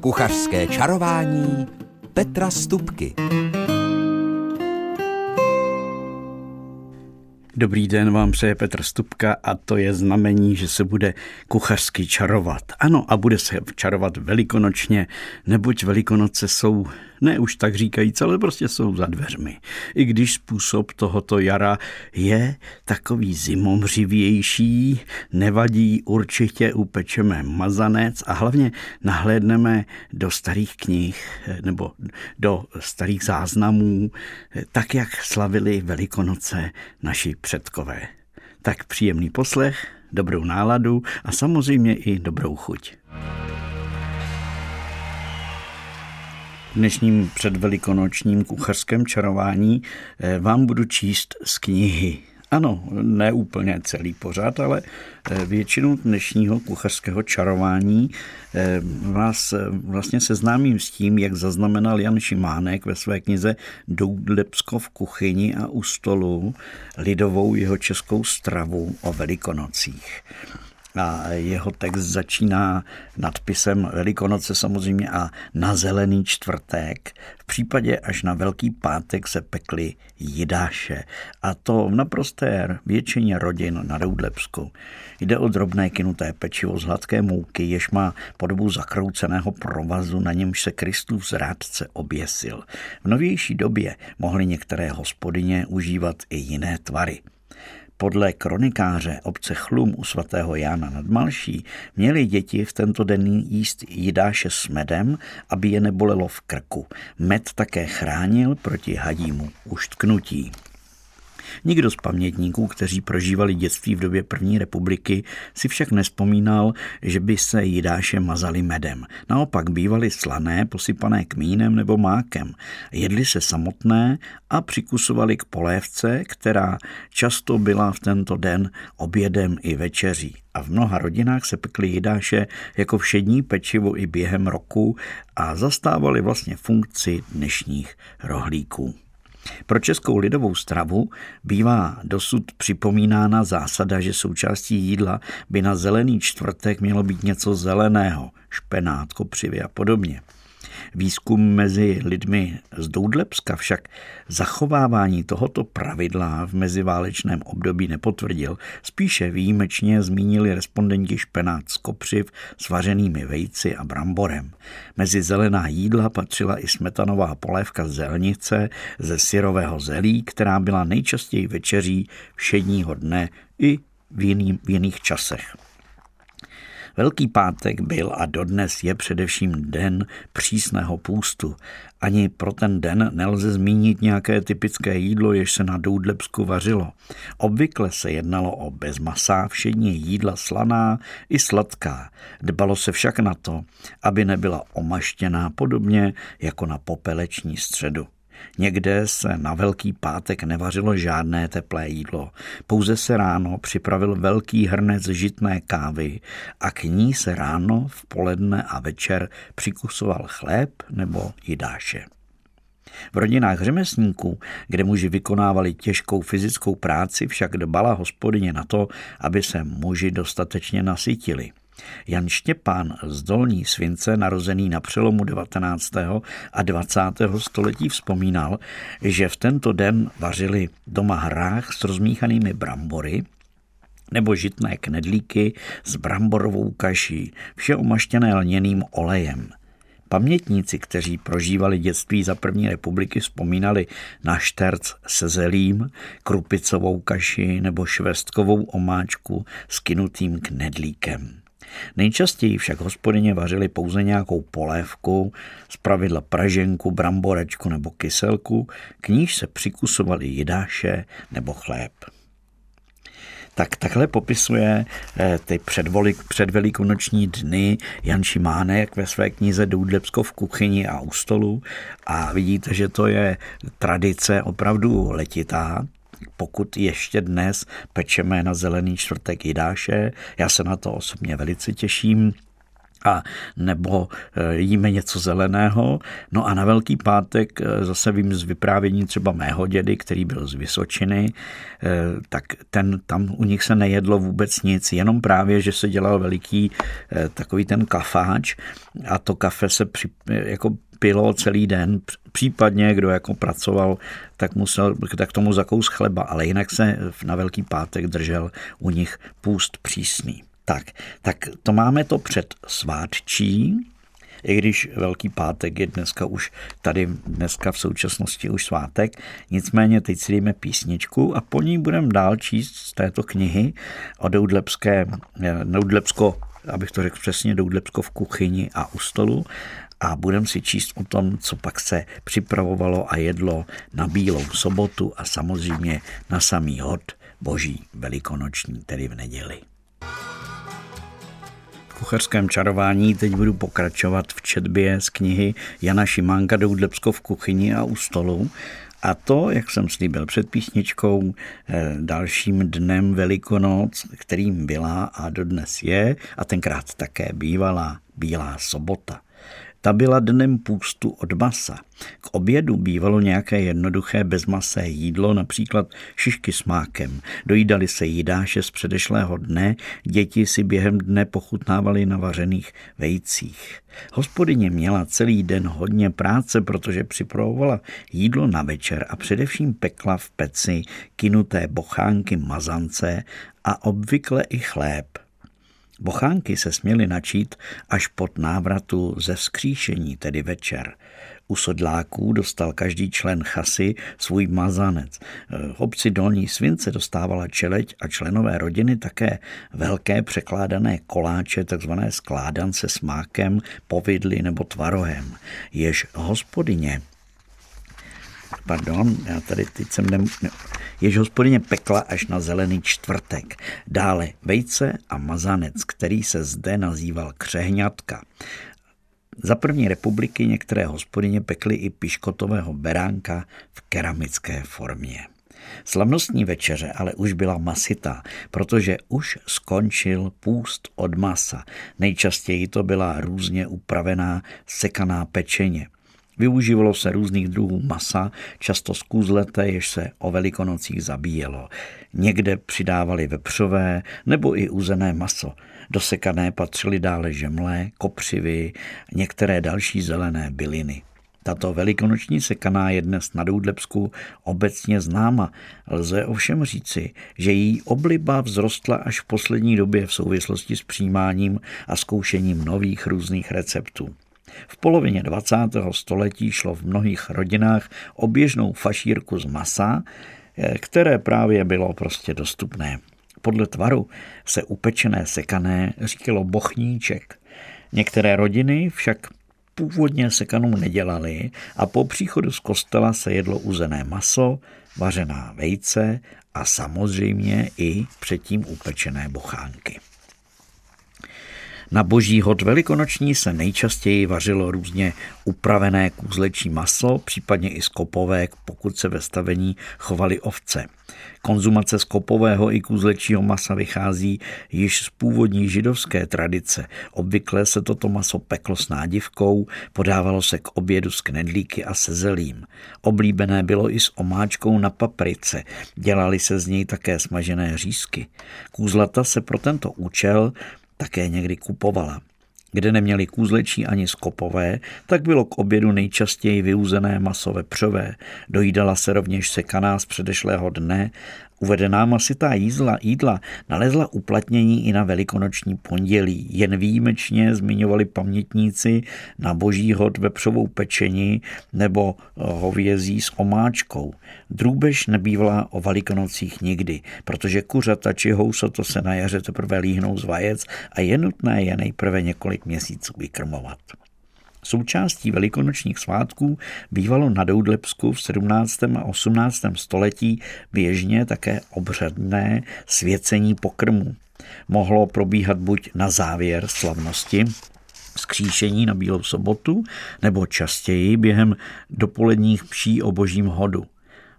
Kuchařské čarování Petra Stupky. Dobrý den vám přeje Petr Stupka a to je znamení, že se bude kuchařsky čarovat. Ano, a bude se čarovat velikonočně, neboť velikonoce jsou ne už tak říkajíc, ale prostě jsou za dveřmi. I když způsob tohoto jara je takový zimomřivější, nevadí, určitě upečeme mazanec a hlavně nahlédneme do starých knih nebo do starých záznamů, tak jak slavili Velikonoce naši předkové. Tak příjemný poslech, dobrou náladu a samozřejmě i dobrou chuť. V dnešním předvelikonočním kuchařském čarování eh, vám budu číst z knihy. Ano, ne úplně celý pořád, ale eh, většinu dnešního kuchařského čarování eh, vás vlastně seznámím s tím, jak zaznamenal Jan Šimánek ve své knize Doudlepsko v kuchyni a u stolu lidovou jeho českou stravu o velikonocích a jeho text začíná nadpisem Velikonoce samozřejmě a na zelený čtvrtek. V případě až na Velký pátek se pekly jidáše a to v naprosté většině rodin na Doudlepsku. Jde o drobné kynuté pečivo z hladké mouky, jež má podobu zakrouceného provazu, na němž se Kristův zrádce oběsil. V novější době mohly některé hospodyně užívat i jiné tvary. Podle kronikáře obce Chlum u svatého Jána nad Malší měli děti v tento den jíst jidáše s medem, aby je nebolelo v krku. Med také chránil proti hadímu uštknutí. Nikdo z pamětníků, kteří prožívali dětství v době první republiky, si však nespomínal, že by se jidáše mazali medem. Naopak bývaly slané, posypané kmínem nebo mákem. Jedli se samotné a přikusovali k polévce, která často byla v tento den obědem i večeří. A v mnoha rodinách se pekly jidáše jako všední pečivo i během roku a zastávali vlastně funkci dnešních rohlíků. Pro českou lidovou stravu bývá dosud připomínána zásada, že součástí jídla by na zelený čtvrtek mělo být něco zeleného, špenát, kopřivy a podobně. Výzkum mezi lidmi z Doudlepska však zachovávání tohoto pravidla v meziválečném období nepotvrdil. Spíše výjimečně zmínili respondenti špenát z kopřiv s vařenými vejci a bramborem. Mezi zelená jídla patřila i smetanová polévka zelnice ze syrového zelí, která byla nejčastěji večeří všedního dne i v, jiný, v jiných časech. Velký pátek byl a dodnes je především den přísného půstu. Ani pro ten den nelze zmínit nějaké typické jídlo, jež se na Doudlebsku vařilo. Obvykle se jednalo o bezmasá všední jídla slaná i sladká. Dbalo se však na to, aby nebyla omaštěná podobně jako na popeleční středu. Někde se na Velký pátek nevařilo žádné teplé jídlo. Pouze se ráno připravil velký hrnec žitné kávy a k ní se ráno, v poledne a večer přikusoval chléb nebo jidáše. V rodinách řemeslníků, kde muži vykonávali těžkou fyzickou práci, však dbala hospodyně na to, aby se muži dostatečně nasytili. Jan Štěpán z Dolní Svince, narozený na přelomu 19. a 20. století, vzpomínal, že v tento den vařili doma hrách s rozmíchanými brambory, nebo žitné knedlíky s bramborovou kaší, vše omaštěné lněným olejem. Pamětníci, kteří prožívali dětství za první republiky, vzpomínali na šterc se zelím, krupicovou kaši nebo švestkovou omáčku s kinutým knedlíkem. Nejčastěji však hospodyně vařili pouze nějakou polévku, pravidla praženku, bramborečku nebo kyselku, k níž se přikusovali jidáše nebo chléb. Tak takhle popisuje eh, ty předvolik, předvelikonoční dny Jan Šimánek ve své knize Doudlepsko v kuchyni a u stolu a vidíte, že to je tradice opravdu letitá, pokud ještě dnes pečeme na zelený čtvrtek jidáše. Já se na to osobně velice těším. a nebo eh, jíme něco zeleného. No a na Velký pátek eh, zase vím z vyprávění třeba mého dědy, který byl z Vysočiny, eh, tak ten, tam u nich se nejedlo vůbec nic, jenom právě, že se dělal veliký takový ten kafáč a to kafe se při, jako pilo celý den, případně kdo jako pracoval, tak musel tak tomu zakous chleba, ale jinak se na Velký pátek držel u nich půst přísný. Tak, tak to máme to před svátčí, i když Velký pátek je dneska už tady, dneska v současnosti už svátek, nicméně teď si dejme písničku a po ní budeme dál číst z této knihy o Doudlepské, Doudlepsko, abych to řekl přesně, Doudlepsko v kuchyni a u stolu a budeme si číst o tom, co pak se připravovalo a jedlo na Bílou sobotu a samozřejmě na samý hod Boží velikonoční, tedy v neděli kuchařském čarování teď budu pokračovat v četbě z knihy Jana Šimánka Doudlepsko v kuchyni a u stolu. A to, jak jsem slíbil před písničkou, eh, dalším dnem Velikonoc, kterým byla a dodnes je, a tenkrát také bývala Bílá sobota. Ta byla dnem půstu od masa. K obědu bývalo nějaké jednoduché bezmasé jídlo, například šišky s mákem. Dojídali se jídáše z předešlého dne, děti si během dne pochutnávali na vařených vejcích. Hospodyně měla celý den hodně práce, protože připravovala jídlo na večer a především pekla v peci kinuté bochánky mazance a obvykle i chléb. Bochánky se směly načít až pod návratu ze vzkříšení, tedy večer. U sodláků dostal každý člen chasy svůj mazanec. V obci Dolní Svince dostávala čeleť a členové rodiny také velké překládané koláče, takzvané skládance s mákem, povidly nebo tvarohem. Jež hospodyně pardon, já tady teď jsem nem, ne, jež hospodyně pekla až na zelený čtvrtek. Dále vejce a mazanec, který se zde nazýval křehňatka. Za první republiky některé hospodyně pekly i piškotového beránka v keramické formě. Slavnostní večeře ale už byla masitá, protože už skončil půst od masa. Nejčastěji to byla různě upravená sekaná pečeně – Využívalo se různých druhů masa, často z kůzlete, jež se o velikonocích zabíjelo. Někde přidávali vepřové nebo i uzené maso. Do sekané patřily dále žemle, kopřivy, některé další zelené byliny. Tato velikonoční sekaná je dnes na Doudlepsku obecně známa. Lze ovšem říci, že její obliba vzrostla až v poslední době v souvislosti s přijímáním a zkoušením nových různých receptů. V polovině 20. století šlo v mnohých rodinách o běžnou fašírku z masa, eh, které právě bylo prostě dostupné. Podle tvaru se upečené sekané říkalo bochníček. Některé rodiny však původně sekanou nedělali a po příchodu z kostela se jedlo uzené maso, vařená vejce a samozřejmě i předtím upečené bochánky. Na boží hod velikonoční se nejčastěji vařilo různě upravené kůzlečí maso, případně i skopovek, pokud se ve stavení chovali ovce. Konzumace skopového i kůzlečího masa vychází již z původní židovské tradice. Obvykle se toto maso peklo s nádivkou, podávalo se k obědu s knedlíky a se zelím. Oblíbené bylo i s omáčkou na paprice, dělali se z něj také smažené řízky. Kůzlata se pro tento účel také někdy kupovala. Kde neměli kůzlečí ani skopové, tak bylo k obědu nejčastěji vyuzené maso vepřové. Dojídala se rovněž sekaná z předešlého dne Uvedená masitá jízla, jídla nalezla uplatnění i na velikonoční pondělí. Jen výjimečně zmiňovali pamětníci na boží hod vepřovou pečení nebo hovězí s omáčkou. Drůbež nebývala o velikonocích nikdy, protože kuřata či housoto se na jaře teprve líhnou z vajec a je nutné je nejprve několik měsíců vykrmovat. Součástí velikonočních svátků bývalo na Doudlepsku v 17. a 18. století běžně také obřadné svěcení pokrmu. Mohlo probíhat buď na závěr slavnosti, skříšení na Bílou sobotu, nebo častěji během dopoledních pší o božím hodu.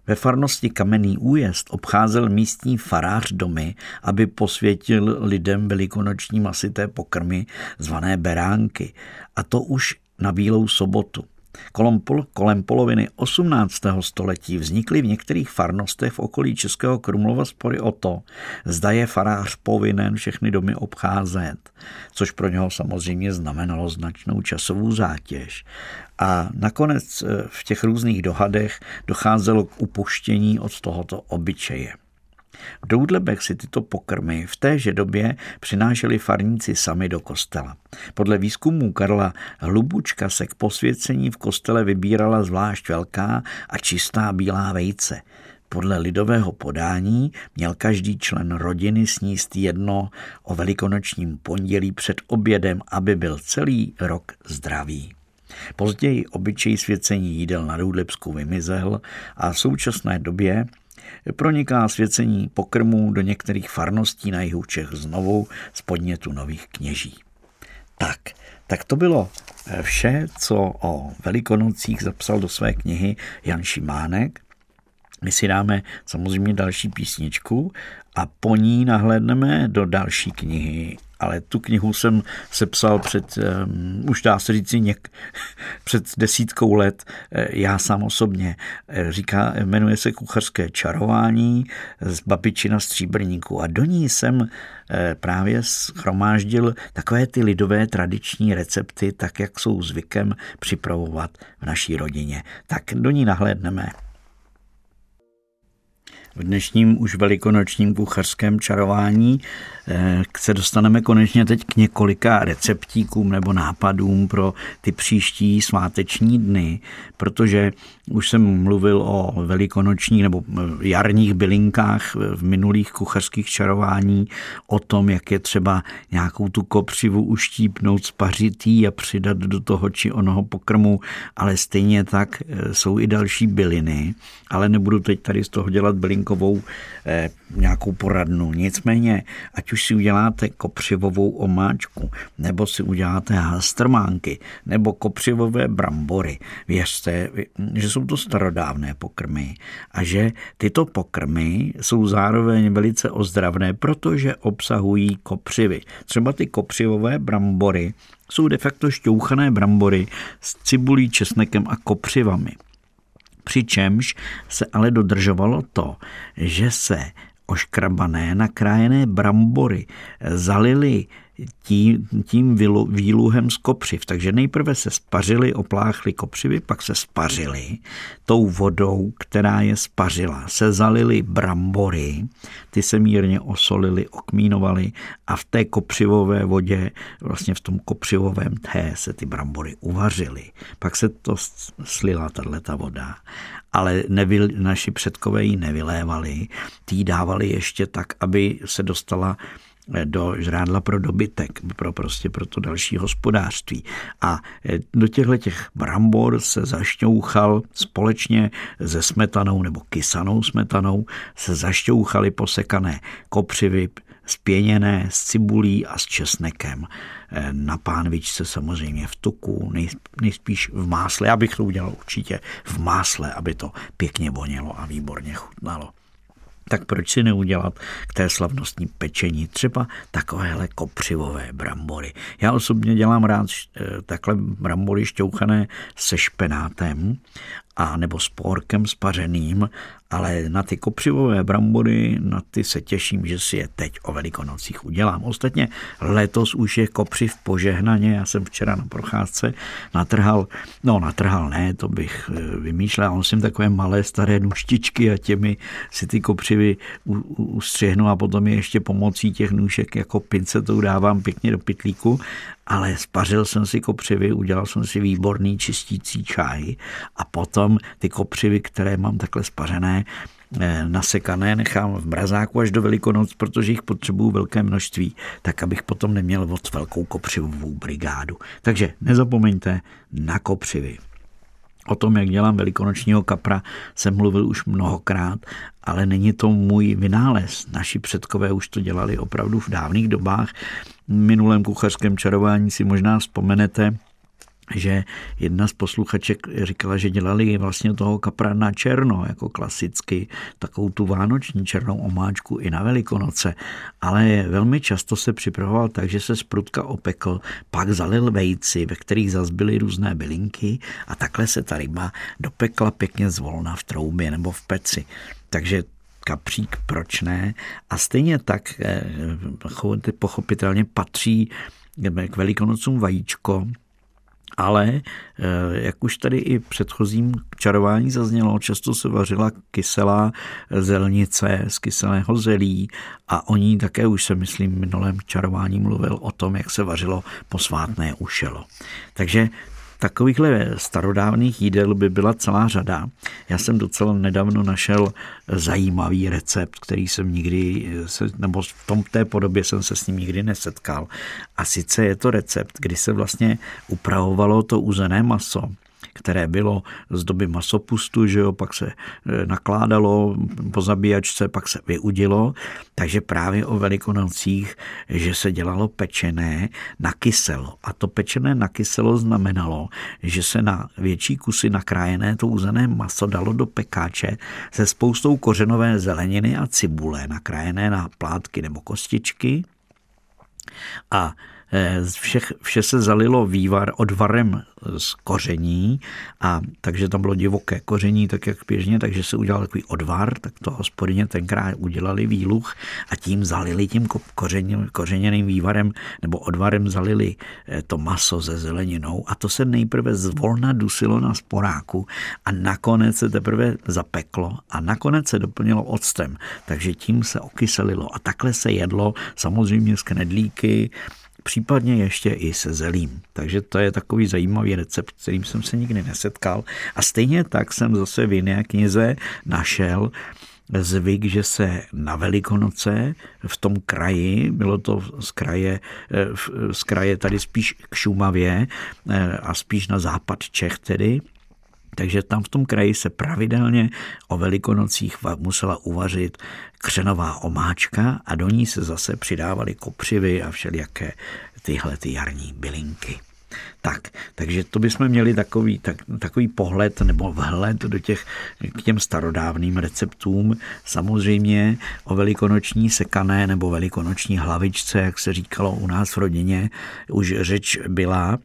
Ve farnosti Kamenný újezd obcházel místní farář domy, aby posvětil lidem velikonoční masité pokrmy zvané beránky. A to už na Bílou sobotu. Kolem, pol, kolem poloviny 18. století vznikly v některých farnostech v okolí Českého Krumlova spory o to, zda je farář povinen všechny domy obcházet, což pro něho samozřejmě znamenalo značnou časovou zátěž. A nakonec eh, v těch různých dohadech docházelo k upuštění od tohoto obyčeje. V Doudlebech si tyto pokrmy v téže době přinášeli farníci sami do kostela. Podle výzkumů Karla Hlubučka se k posvěcení v kostele vybírala zvlášť velká a čistá bílá vejce. Podle lidového podání měl každý člen rodiny sníst jedno o velikonočním pondělí před obědem, aby byl celý rok zdravý. Později obyčej svěcení jídel na Růdlebsku vymizel a v současné době proniká svěcení pokrmů do některých farností na jihu Čech znovu z podnětu nových kněží. Tak, tak to bylo eh, vše, co o Velikonocích zapsal do své knihy Jan Šimánek. My si dáme samozřejmě další písničku a po ní nahlédneme do další knihy ale tu knihu jsem sepsal před, um, už dá se říct, něk, před desítkou let, eh, já sám osobně. Eh, říká, jmenuje se Kuchařské čarování z babičina stříbrníku a do ní jsem eh, právě schromáždil takové ty lidové tradiční recepty, tak jak jsou zvykem připravovat v naší rodině. Tak do ní nahlédneme. V dnešním už velikonočním kuchařském čarování Eh, se dostaneme konečně teď k několika receptíkům nebo nápadům pro ty příští sváteční dny, protože už jsem mluvil o velikonočních nebo eh, jarních bylinkách v minulých kuchařských čarování, o tom, jak je třeba nějakou tu kopřivu uštípnout, spařitý a přidat do toho či onoho pokrmu, ale stejně tak eh, jsou i další byliny, ale nebudu teď tady z toho dělat bylinkovou nějakou poradnu. Nicméně, ať už si uděláte kopřivovou omáčku, nebo si uděláte hastrmánky, nebo kopřivové brambory. Věřte, že jsou to starodávné pokrmy a že tyto pokrmy jsou zároveň velice ozdravné, protože obsahují kopřivy. Třeba ty kopřivové brambory jsou de facto šťouchané brambory s cibulí, česnekem a kopřivami. Přičemž se ale dodržovalo to, že se oškrabané, nakrájené brambory zalili tím, tím výluhem z kopřiv. Takže nejprve se spařili, opláchli kopřivy, pak se spařili tou vodou, která je spařila. Se zalili brambory, ty se mírně osolili, okmínovali a v té kopřivové vodě, vlastně v tom kopřivovém té se ty brambory uvařily. Pak se to slila tato voda ale nevy, naši předkové ji nevylévali, ty dávali ještě tak, aby se dostala do žrádla pro dobytek, pro prostě pro to další hospodářství. A e, do těchto těch brambor se zašťouchal společně se smetanou nebo kysanou smetanou se zašťouchaly posekané kopřivy, spěněné s cibulí a s česnekem. E, na pánvičce samozřejmě v tuku, nejspíš v másle. Já bych to udělal určitě v másle, aby to pěkně vonělo a výborně chutnalo tak proč si neudělat k té slavnostní pečení třeba takovéhle kopřivové brambory. Já osobně dělám rád eh, takhle brambory šťouchané se špenátem a nebo s porkem spařeným, ale na ty kopřivové brambory, na ty se těším, že si je teď o velikonocích udělám. Ostatně letos už je kopřiv požehnaně, já jsem včera na procházce natrhal, no natrhal ne, to bych eh, vymýšlel, on jsem takové malé staré nůžtičky a těmi si ty kopřivy ustřihnu a potom je ještě pomocí těch nůžek jako pincetou dávám pěkně do pytlíku ale spařil jsem si kopřivy, udělal jsem si výborný čistící čaj a potom ty kopřivy, které mám takhle spařené, eh, nasekané nechám v mrazáku až do velikonoc, protože jich potřebuju velké množství, tak abych potom neměl od velkou kopřivovou brigádu. Takže nezapomeňte na kopřivy. O tom, jak dělám velikonočního kapra, jsem mluvil už mnohokrát, ale není to můj vynález. Naši předkové už to dělali opravdu v dávných dobách minulém kuchařském čarování si možná vzpomenete, že jedna z posluchaček říkala, že dělali vlastně toho kapra na černo, jako klasicky, takovou tu vánoční černou omáčku i na Velikonoce, ale velmi často se připravoval tak, že se z prutka opekl, pak zalil vejci, ve kterých zazbyly různé bylinky a takhle se ta ryba dopekla pěkně zvolna v troubě nebo v peci. Takže kapřík, proč ne? A stejně tak eh, pochopitelně patří k velikonocům vajíčko, ale, eh, jak už tady i předchozím čarování zaznělo, často se vařila kyselá zelnice z kyselého zelí a o ní také už se, myslím, minulém čarování mluvil o tom, jak se vařilo posvátné ušelo. Takže Takovýchhle starodávných jídel by byla celá řada. Já jsem docela nedávno našel zajímavý recept, který jsem nikdy, se, nebo v tom té podobě jsem se s ním nikdy nesetkal. A sice je to recept, kdy se vlastně upravovalo to uzené maso které bylo z doby masopustu, že jo, pak se e, nakládalo po zabíjačce, pak se vyudilo, takže právě o velikonocích, že se dělalo pečené na kyselo. A to pečené na kyselo znamenalo, že se na větší kusy nakrájené to uzené maso dalo do pekáče se spoustou kořenové zeleniny a cibule nakrájené na plátky nebo kostičky a Eh, všech, vše se zalilo vývar odvarem z koření, a takže tam bylo divoké koření, tak jak běžně, takže se udělal takový odvar, tak to hospodyně tenkrát udělali výluch a tím zalili tím kořením, kořeněným vývarem nebo odvarem zalili eh, to maso se zeleninou. A to se nejprve zvolna dusilo na sporáku a nakonec se teprve zapeklo a nakonec se doplnilo octem, takže tím se okyselilo a takhle se jedlo samozřejmě z knedlíky, případně ještě i se zelím. Takže to je takový zajímavý recept, kterým jsem se nikdy nesetkal. A stejně tak jsem zase v jiné knize našel zvyk, že se na Velikonoce v tom kraji, bylo to z kraje, z kraje tady spíš k Šumavě a spíš na západ Čech tedy, takže tam v tom kraji se pravidelně o velikonocích musela uvařit křenová omáčka a do ní se zase přidávaly kopřivy a všelijaké tyhle ty jarní bylinky. Tak, takže to bychom měli takový, tak, takový pohled nebo vhled do těch, k těm starodávným receptům. Samozřejmě o velikonoční sekané nebo velikonoční hlavičce, jak se říkalo u nás v rodině, už řeč byla.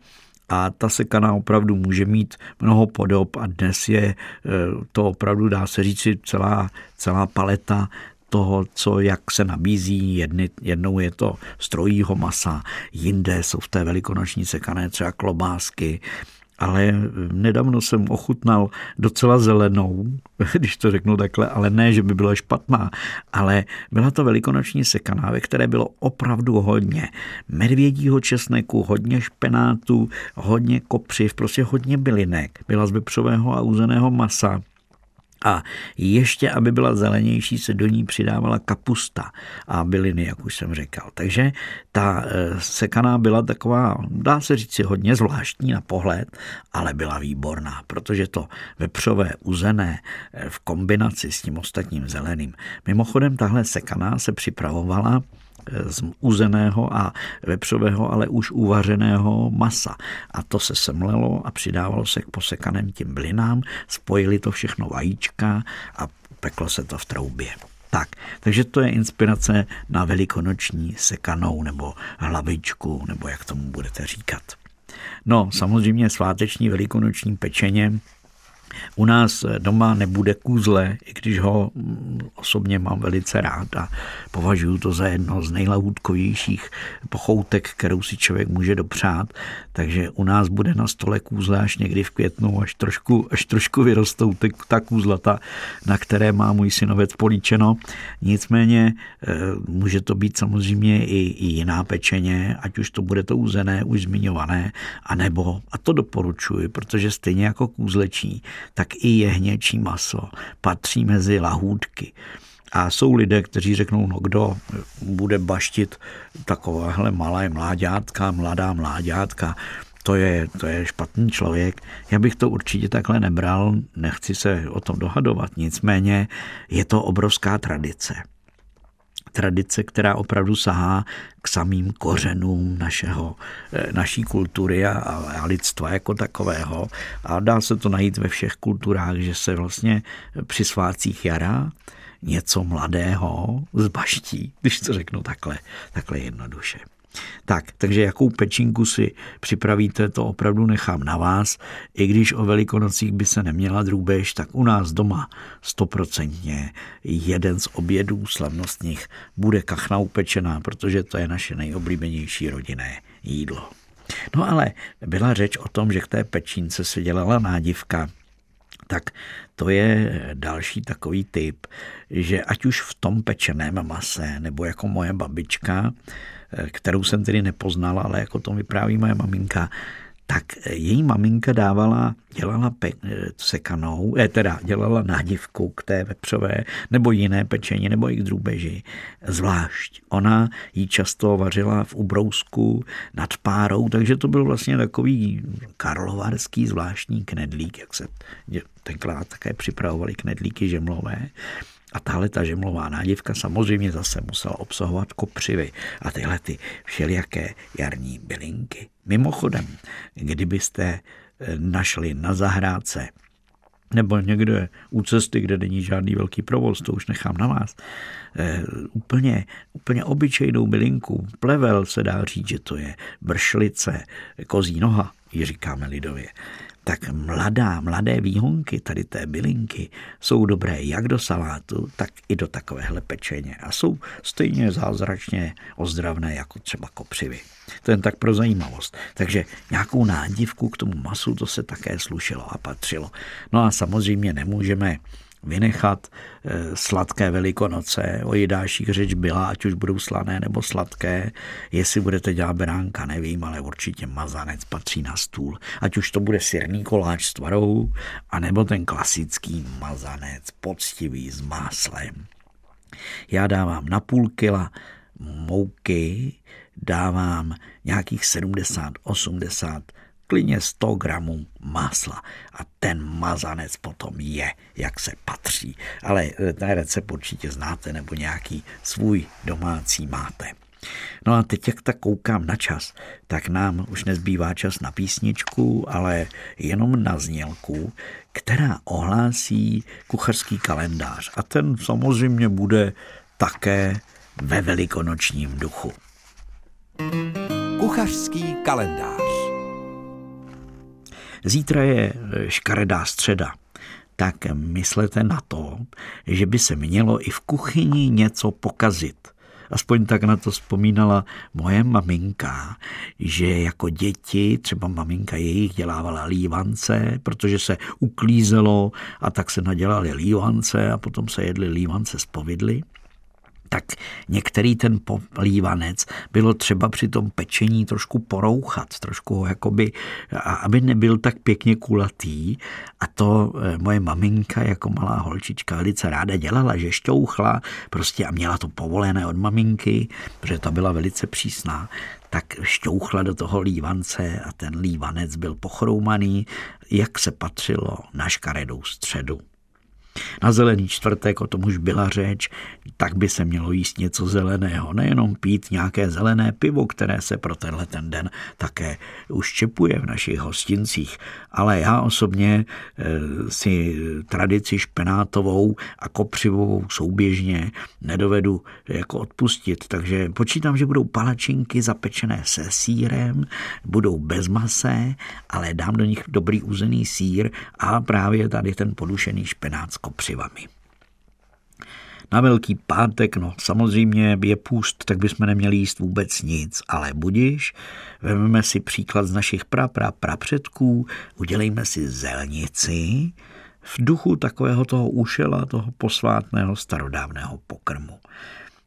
A ta sekana opravdu může mít mnoho podob a dnes je e, to opravdu, dá se říci, celá, celá paleta toho, co jak se nabízí. Jedny, jednou je to strojího masa, jinde jsou v té velikonoční sekané třeba klobásky, ale nedávno jsem ochutnal docela zelenou, když to řeknu takhle, ale ne, že by byla špatná, ale byla to velikonoční sekaná, ve které bylo opravdu hodně medvědího česneku, hodně špenátu, hodně kopřiv, prostě hodně bylinek. Byla z vepřového a uzeného masa, a ještě, aby byla zelenější, se do ní přidávala kapusta a byliny, jak už jsem říkal. Takže ta eh, sekaná byla taková, dá se říct hodně zvláštní na pohled, ale byla výborná, protože to vepřové uzené eh, v kombinaci s tím ostatním zeleným. Mimochodem, tahle sekaná se připravovala z uzeného a vepřového, ale už uvařeného masa. A to se semlelo a přidávalo se k posekaným tím blinám, spojili to všechno vajíčka a peklo se to v troubě. Tak, takže to je inspirace na velikonoční sekanou nebo hlavičku, nebo jak tomu budete říkat. No, samozřejmě sváteční velikonoční pečeně u nás doma nebude kůzle, i když ho osobně mám velice rád a považuji to za jedno z nejlahůdkovějších pochoutek, kterou si člověk může dopřát. Takže u nás bude na stole kůzle až někdy v květnu, až trošku, až trošku vyrostou ta kůzlata, na které má můj synovec políčeno. Nicméně eh, může to být samozřejmě i, i jiná pečeně, ať už to bude to uzené, už zmiňované, anebo, a to doporučuji, protože stejně jako kůzlečí, tak i jehněčí maso patří mezi lahůdky. A jsou lidé, kteří řeknou, no kdo bude baštit takovéhle malé mláďátka, mladá mláďátka, to je, to je špatný člověk. Já bych to určitě takhle nebral, nechci se o tom dohadovat, nicméně je to obrovská tradice. Tradice, která opravdu sahá k samým kořenům našeho, eh, naší kultury a, a lidstva jako takového. A dá se to najít ve všech kulturách, že se vlastně při svácích jara něco mladého zbaští, když to řeknu takhle, takhle jednoduše. Tak, takže jakou pečinku si připravíte, to opravdu nechám na vás. I když o velikonocích by se neměla drůbež, tak u nás doma stoprocentně jeden z obědů slavnostních bude kachna upečená, protože to je naše nejoblíbenější rodinné jídlo. No ale byla řeč o tom, že k té pečínce se dělala nádivka, tak to je další takový typ, že ať už v tom pečeném mase, nebo jako moje babička, kterou jsem tedy nepoznala, ale jako to vypráví moje maminka, tak její maminka dávala, dělala pe, sekanou, eh, teda dělala nádivku k té vepřové nebo jiné pečení nebo i k drůbeži. Zvlášť. Ona ji často vařila v ubrousku nad párou, takže to byl vlastně takový karlovarský zvláštní knedlík, jak se tenkrát také připravovali knedlíky žemlové. A tahle ta žemlová nádivka samozřejmě zase musela obsahovat kopřivy a tyhle ty všelijaké jarní bylinky. Mimochodem, kdybyste eh, našli na zahrádce nebo někde u cesty, kde není žádný velký provoz, to už nechám na vás, e, úplně, úplně obyčejnou bylinku, plevel se dá říct, že to je bršlice, kozí noha, ji říkáme lidově tak mladá, mladé výhonky tady té bylinky jsou dobré jak do salátu, tak i do takovéhle pečeně a jsou stejně zázračně ozdravné jako třeba kopřivy. To jen tak pro zajímavost. Takže nějakou nádivku k tomu masu to se také slušelo a patřilo. No a samozřejmě nemůžeme vynechat eh, sladké velikonoce. O jídáších řeč byla, ať už budou slané nebo sladké. Jestli budete dělat beránka, nevím, ale určitě mazanec patří na stůl. Ať už to bude sirný koláč s tvarou, anebo ten klasický mazanec, poctivý s máslem. Já dávám na půl kila mouky, dávám nějakých 70-80 klidně 100 gramů másla a ten mazanec potom je, jak se patří. Ale eh, ten recept určitě znáte nebo nějaký svůj domácí máte. No a teď, jak tak koukám na čas, tak nám už nezbývá čas na písničku, ale jenom na znělku, která ohlásí kuchařský kalendář. A ten samozřejmě bude také ve velikonočním duchu. Kuchařský kalendář Zítra je e, škaredá středa, tak myslete na to, že by se mělo i v kuchyni něco pokazit. Aspoň tak na to vzpomínala moje maminka, že jako děti, třeba maminka jejich dělávala lívance, protože se uklízelo a tak se nadělali lívance a potom se jedli lívance z povidly tak některý ten polívanec bylo třeba při tom pečení trošku porouchat, trošku ho jakoby, aby nebyl tak pěkně kulatý a to eh, moje maminka jako malá holčička velice ráda dělala, že šťouchla prostě a měla to povolené od maminky, protože ta byla velice přísná, tak šťouchla do toho lívance a ten lívanec byl pochroumaný, jak se patřilo na škaredou středu. Na zelený čtvrtek, o tom už byla řeč, tak by se mělo jíst něco zeleného, nejenom pít nějaké zelené pivo, které se pro tenhle ten den také už čepuje v našich hostincích. Ale já osobně eh, si tradici špenátovou a kopřivovou souběžně nedovedu jako odpustit, takže počítám, že budou palačinky zapečené se sírem, budou bez mase, ale dám do nich dobrý uzený sír a právě tady ten podušený špenát kopřivami. Na Velký pátek, no samozřejmě je půst, tak bychom neměli jíst vůbec nic, ale budiš, vezmeme si příklad z našich pra, pra, prapředků, udělejme si zelnici v duchu takového toho ušela, toho posvátného starodávného pokrmu.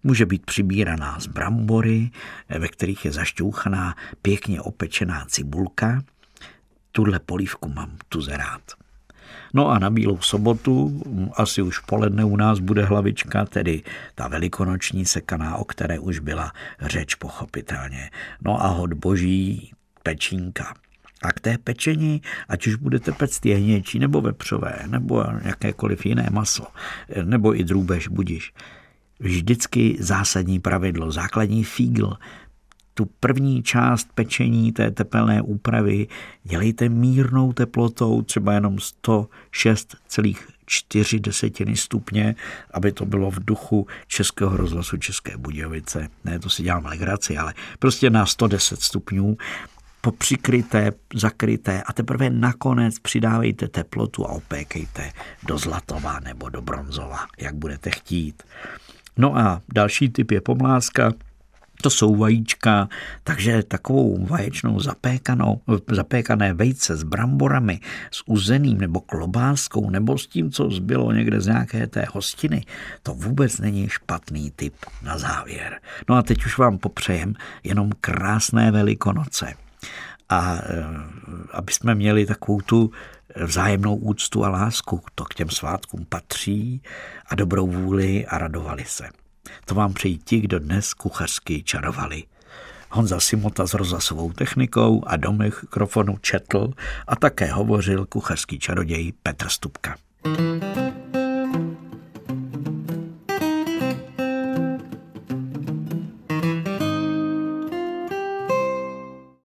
Může být přibíraná z brambory, ve kterých je zašťouchaná pěkně opečená cibulka. Tuhle polívku mám tu rád. No a na Bílou sobotu, asi už poledne u nás bude hlavička, tedy ta velikonoční sekaná, o které už byla řeč pochopitelně. No a hod boží pečínka. A k té pečení, ať už budete pect jehněčí, nebo vepřové, nebo jakékoliv jiné maso, nebo i drůbež, budiš, vždycky zásadní pravidlo, základní fígl. Tu první část pečení té tepelné úpravy dělejte mírnou teplotou, třeba jenom 106,4 desetiny stupně, aby to bylo v duchu Českého rozhlasu České Budějovice. Ne, to si dělám legraci, ale prostě na 110 stupňů popřikryté, zakryté a teprve nakonec přidávejte teplotu a opékejte do zlatova nebo do bronzova, jak budete chtít. No a další typ je pomlázka, to jsou vajíčka, takže takovou vaječnou zapékanou, zapékané vejce s bramborami, s uzeným nebo klobáskou, nebo s tím, co zbylo někde z nějaké té hostiny, to vůbec není špatný typ na závěr. No a teď už vám popřejem jenom krásné velikonoce a e, aby jsme měli takovou tu vzájemnou úctu a lásku, to k těm svátkům patří a dobrou vůli a radovali se. To vám přejí ti, kdo dnes kuchařsky čarovali. Honza Simota s rozhlasovou technikou a do mikrofonu četl a také hovořil kuchařský čaroděj Petr Stupka.